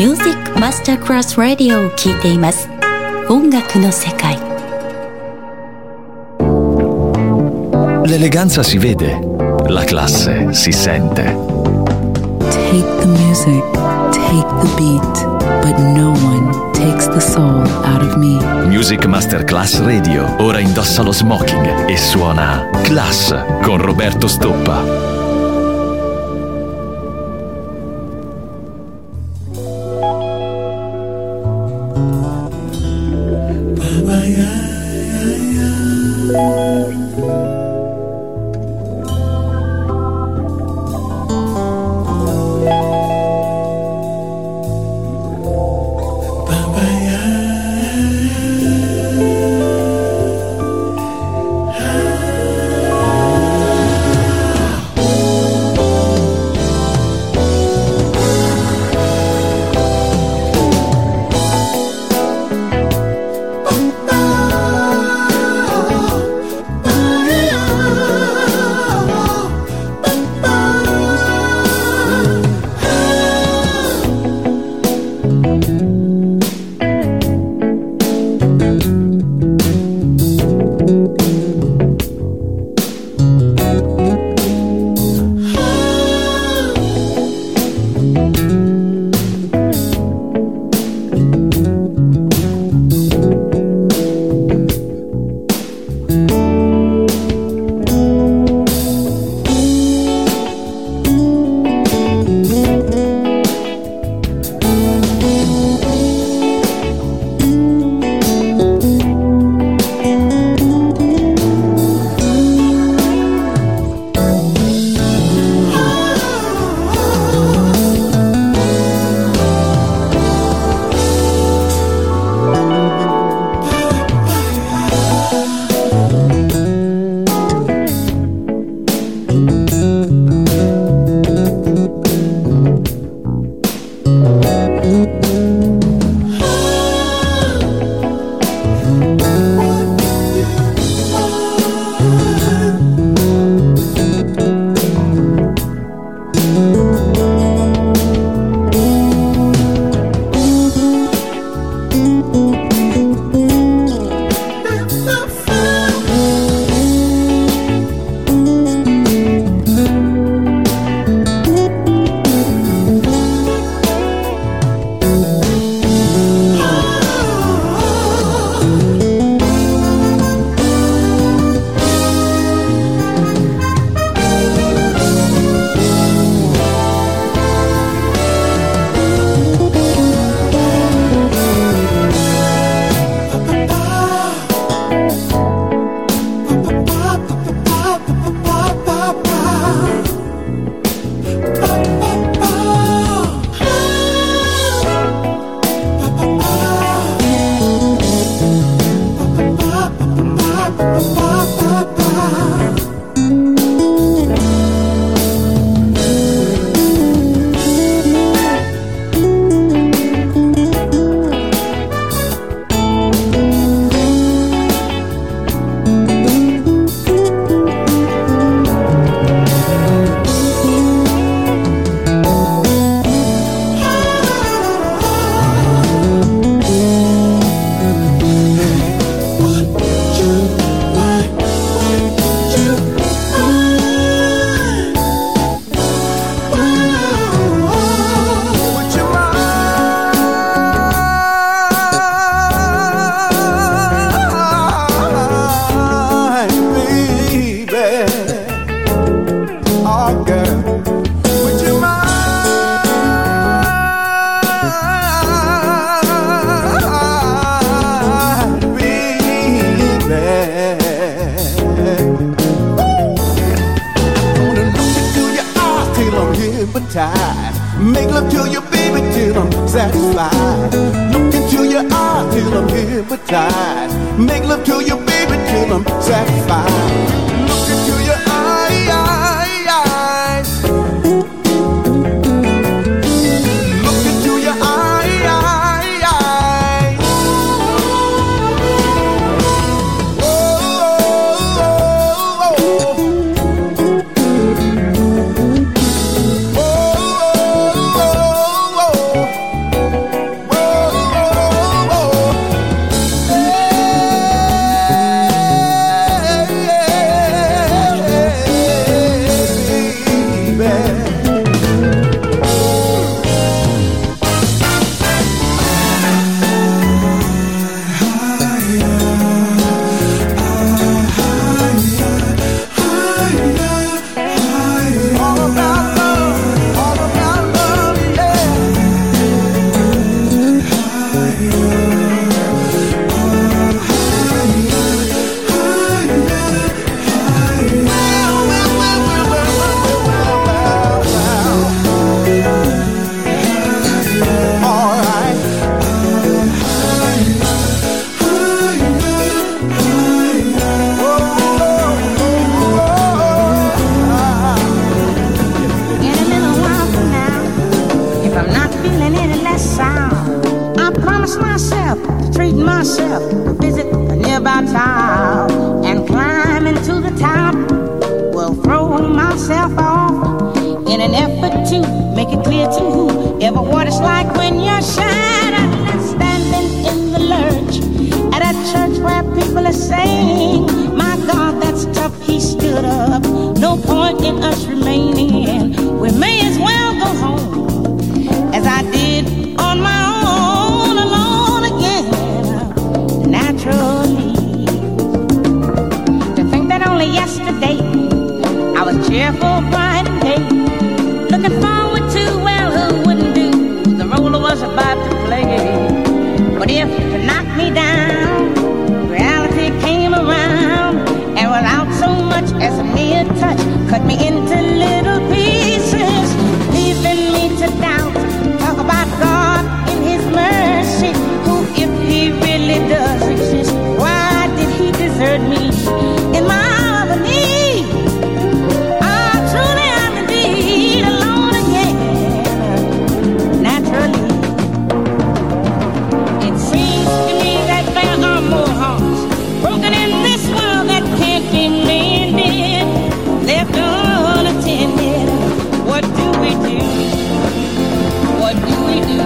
ミュージックマスタークラスラディオを聴いています音楽の世界 L'eleganza si vede, la classe si sente. Take the music, take the beat, but no one takes the soul out of me. Music Masterclass Radio ora indossa lo smoking e suona Class con Roberto Stoppa.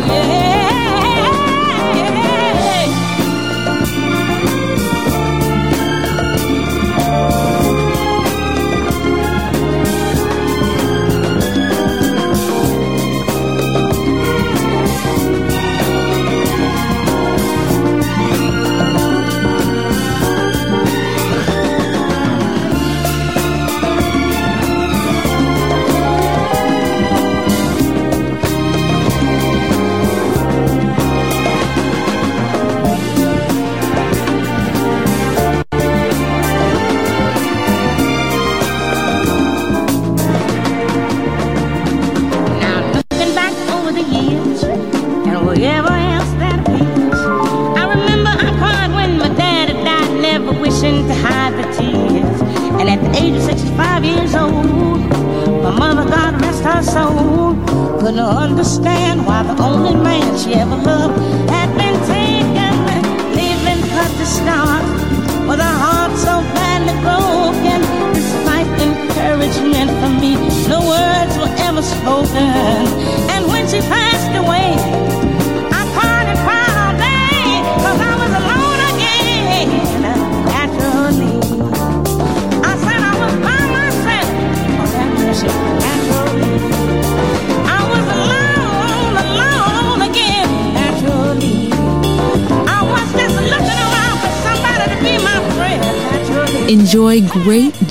yeah.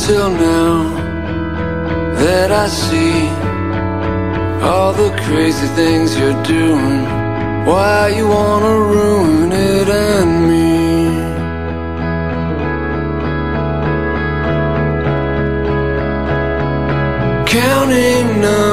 until now that I see all the crazy things you're doing. Why you wanna ruin it and me? Counting numbers.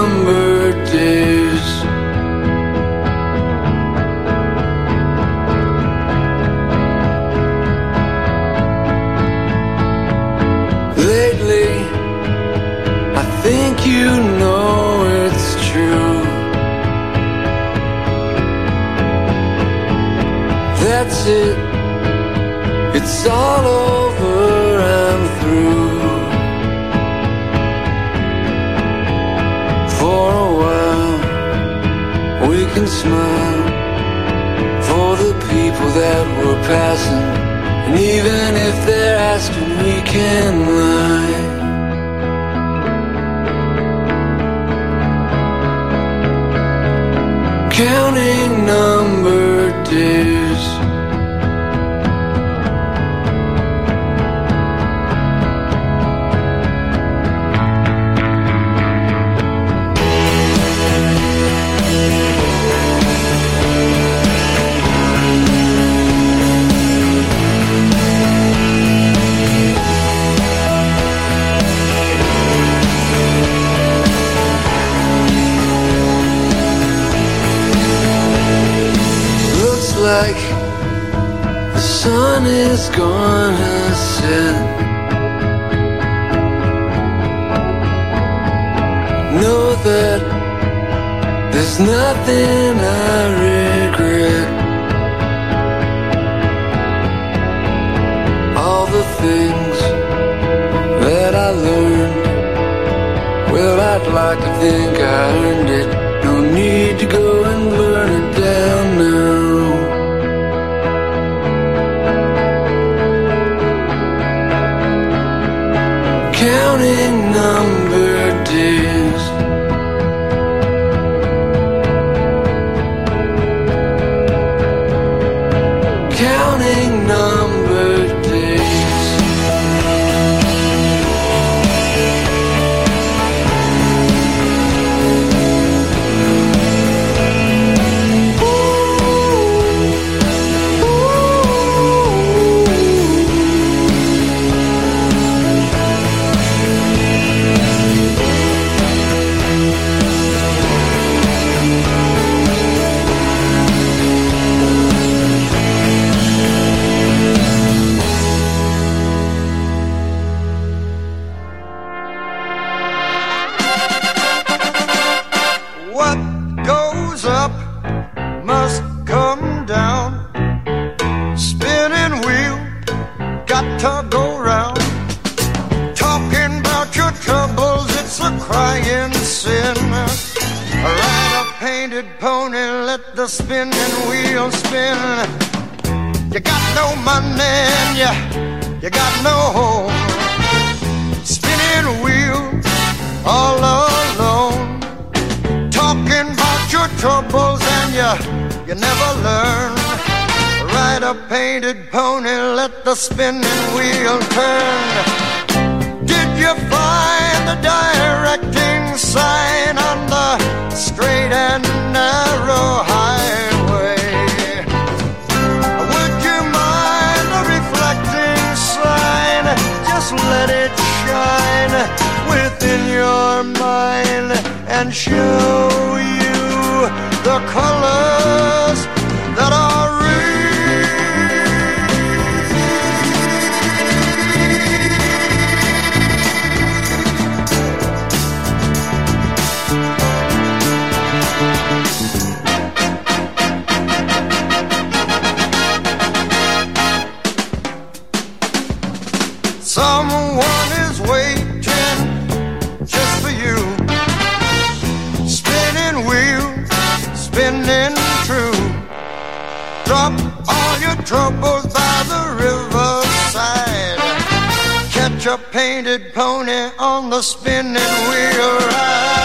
all over and through. For a while, we can smile for the people that we're passing. And even if they're asking, we can gonna set. Know that there's nothing I regret. All the things that I learned. Well, I'd like to think I earned it. No need to go let the spinning wheel spin. You got no money and you, you got no home. Spinning wheel, all alone talking about your troubles and you you never learn. Ride a painted pony, let the spinning wheel turn. Did you find the directing sign straight and narrow highway? Would you mind the reflecting sign? Just let it shine within your mind and show you the colors A painted pony on the spinning wheel ride.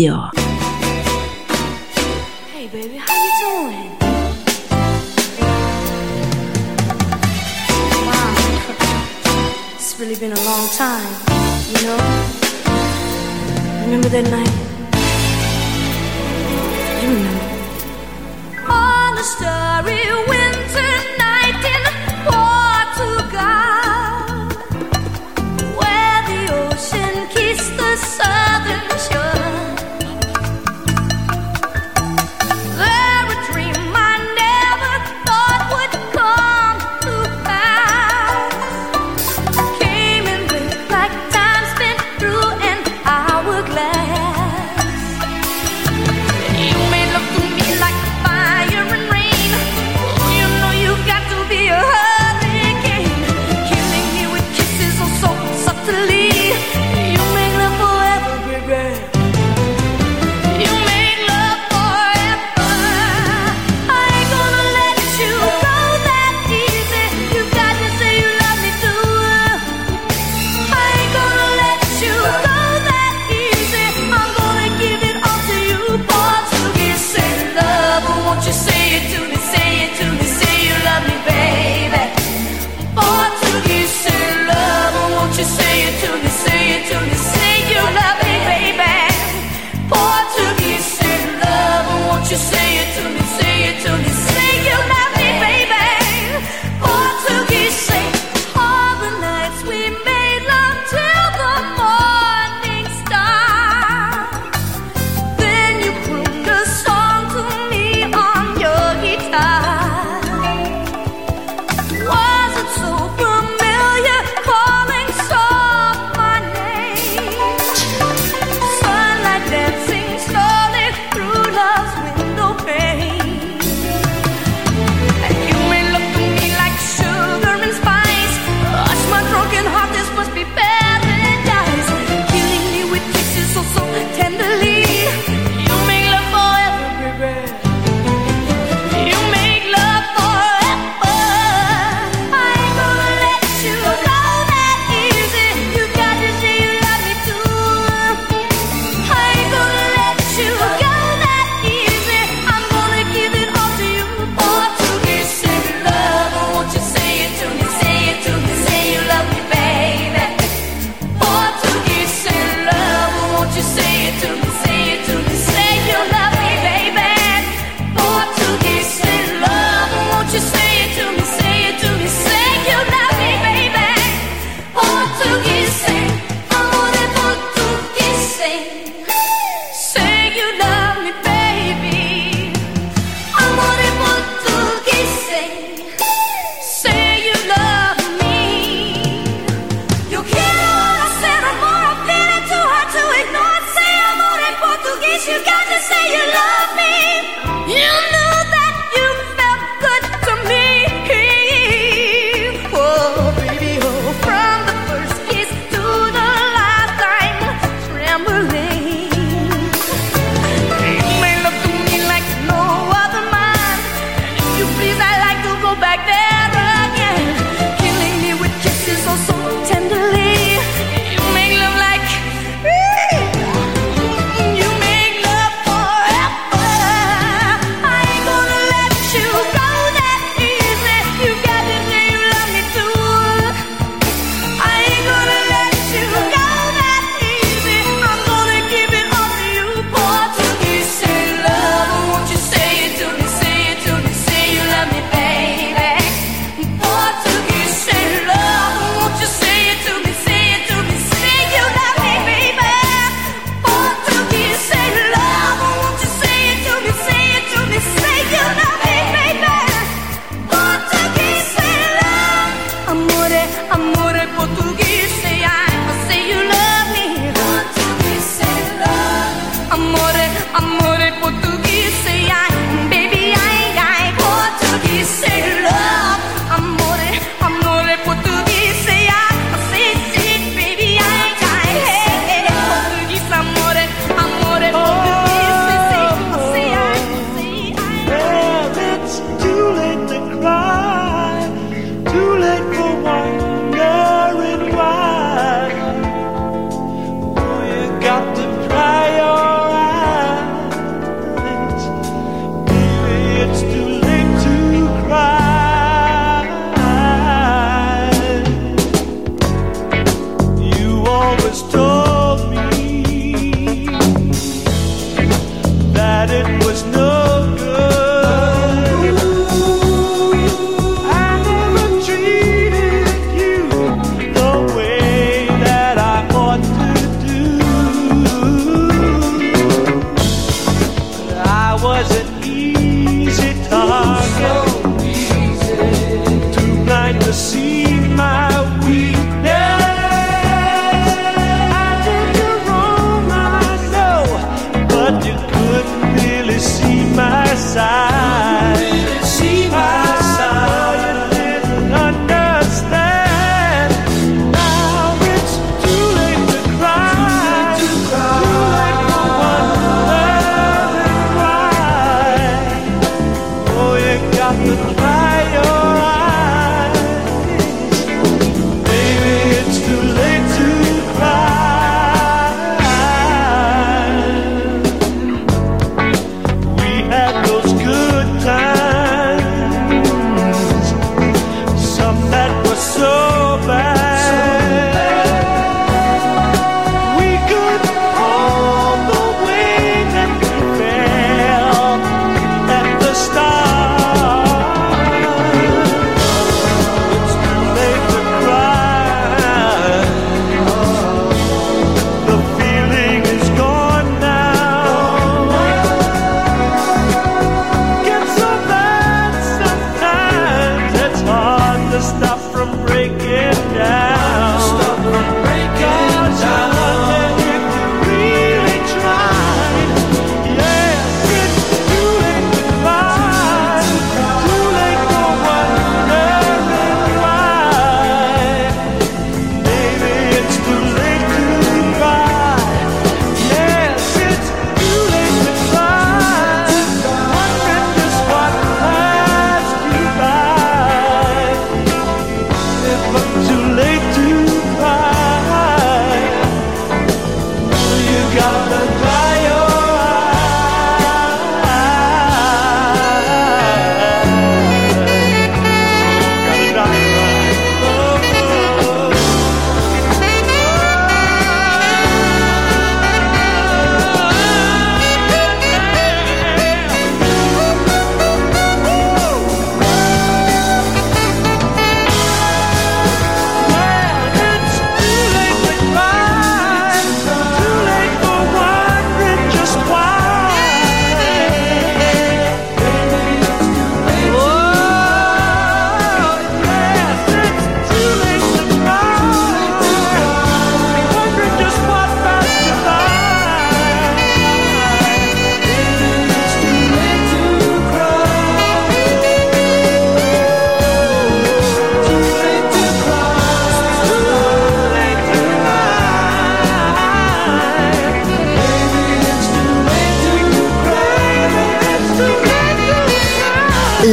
Radio.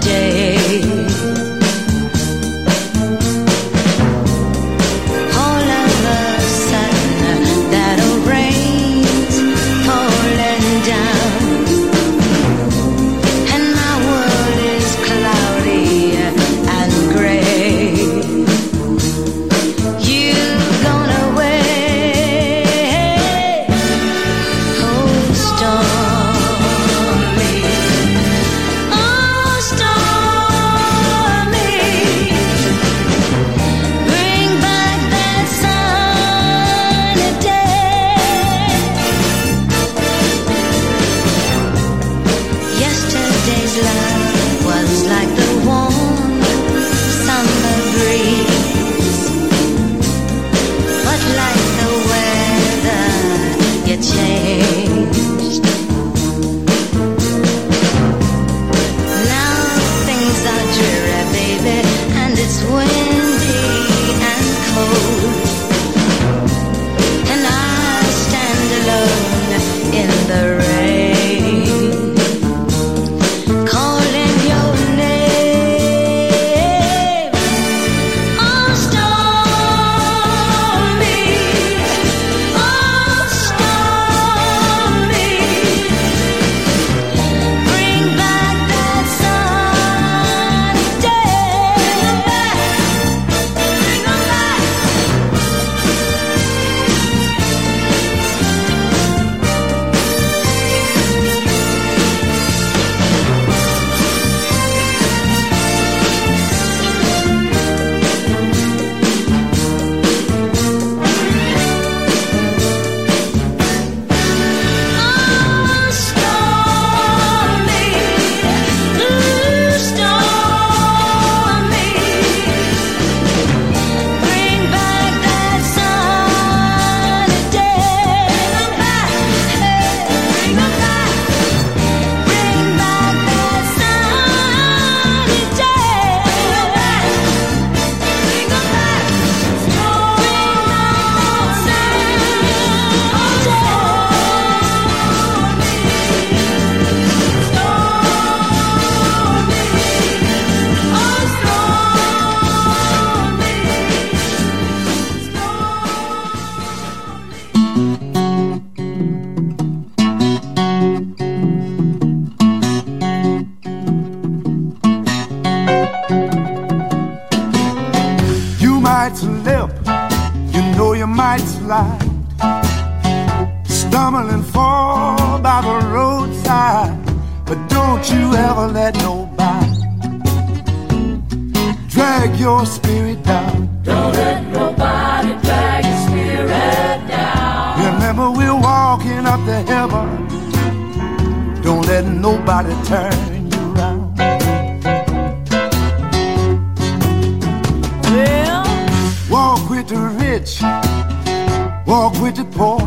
Today. Might slip, you know you might slide. Stumble and fall by the roadside. But don't you ever let nobody drag your spirit down. Don't let nobody drag your spirit down. Remember, we're walking up to heaven. Don't let nobody turn rich, walk with the poor.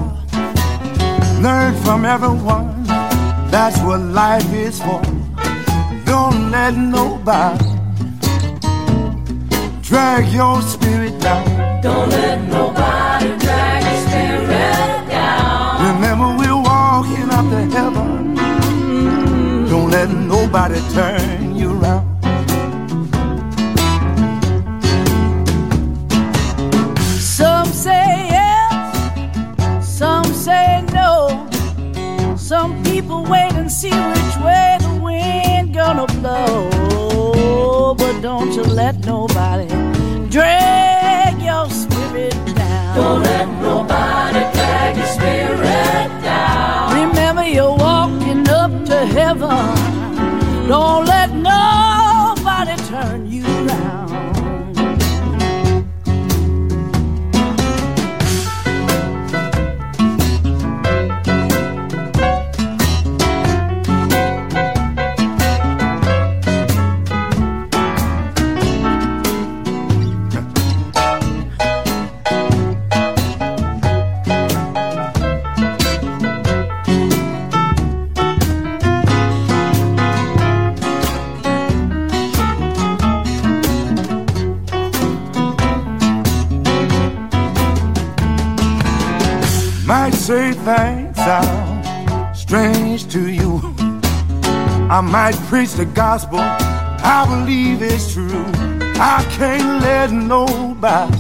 Learn from everyone, that's what life is for. Don't let nobody drag your spirit down. Don't let nobody drag your spirit down. Remember, we're walking up to heaven. Don't let nobody turn say things sound strange to you. I might preach the gospel, I believe it's true. I can't let nobody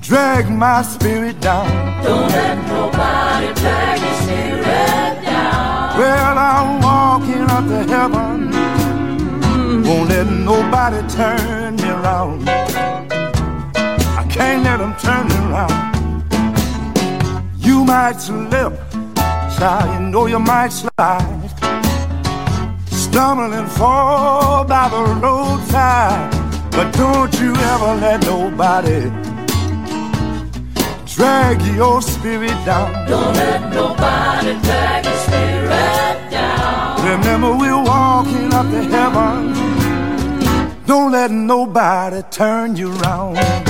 drag my spirit down. Don't let nobody drag your spirit down. Well, I'm walking up to heaven. Won't let nobody turn me around. I can't let them turn me around. You might slip, child, you know you might slide. Stumble and fall by the roadside. But don't you ever let nobody drag your spirit down. Don't let nobody drag your spirit down. Remember, we're walking up to heaven. Don't let nobody turn you around.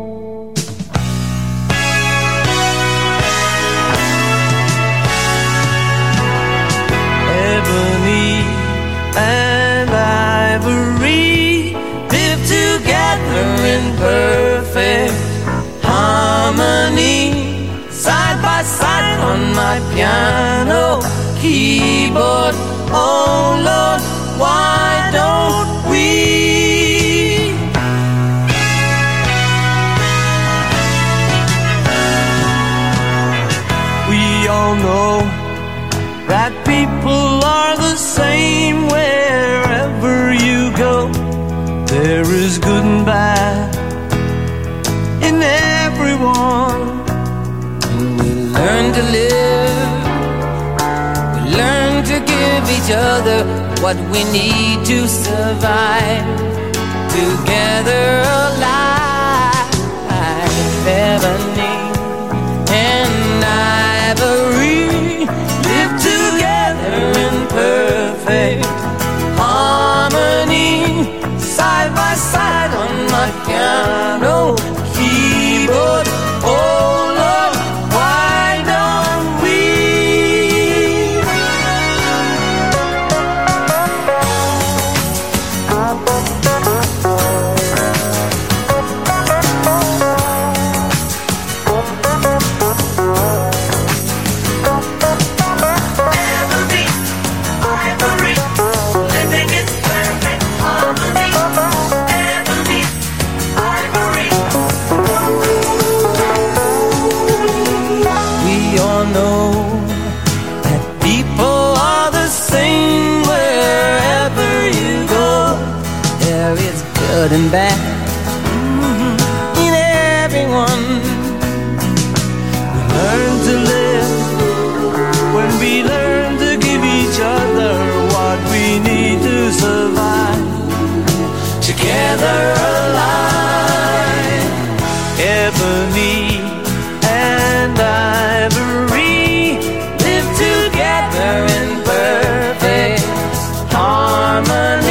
That people are the same wherever you go. There is good and bad in everyone. And we learn to live, we learn to give each other what we need to survive. Together alive, harmony,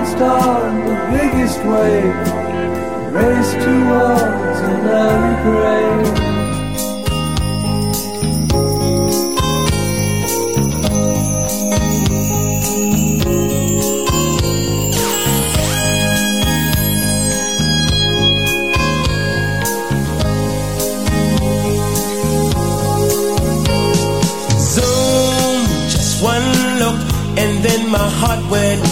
wild star the biggest wave raced towards an early grave. my heart went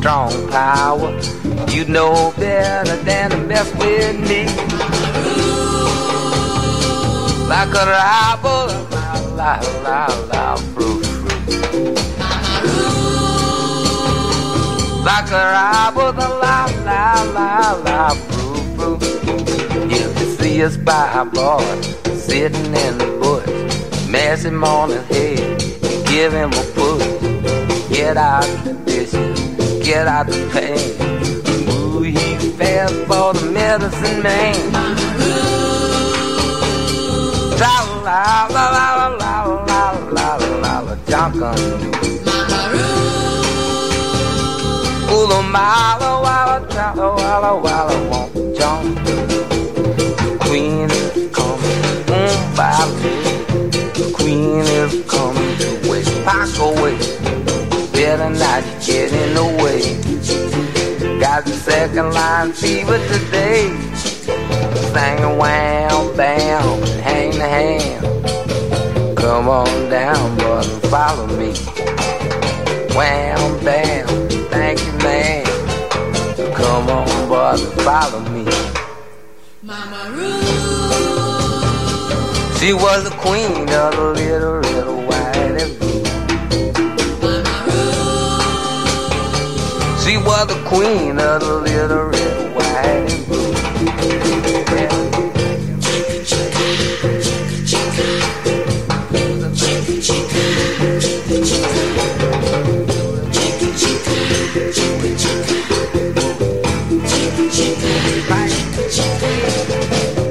strong power. You know better than to mess with me. Like a rival, la la la la, fruit. Like a rival, la la la la, fruit, fruit. If you see a spy boy sitting in the bush, mess him on his head, give him a push. Get out get out the pain. Ooh, he fast for the medicine man. La la la la la la la la la la junk on you. Ooh, the mile walla walla walla walla won't jump. Queen is coming, the Queen is coming to wait. Pack away. Better not get in the way. Got the second line fever today. Singing wham bam, hang the hand. Come on down, brother, follow me. Wham bam, thank you, man. Come on, brother, follow me. Mama She was the queen of the little, little She was the queen of the little red, white and blue.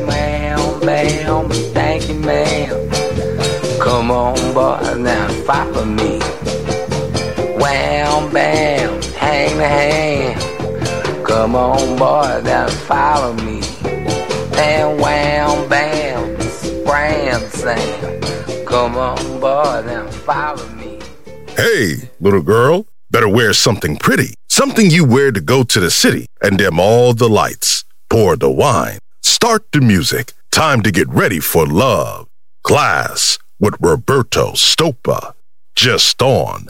Ma'am, ma'am, thank you, ma'am. Come on, boy, now follow me. Wham, bam, hang. Come on, boy, now follow me. And wham, bam, scram, Sam. Come on, boy, now follow me. Hey, little girl, better wear something pretty. Something you wear to go to the city and dim all the lights. Pour the wine. Start the music. Time to get ready for love. Klass with Roberto Stoppa. Just on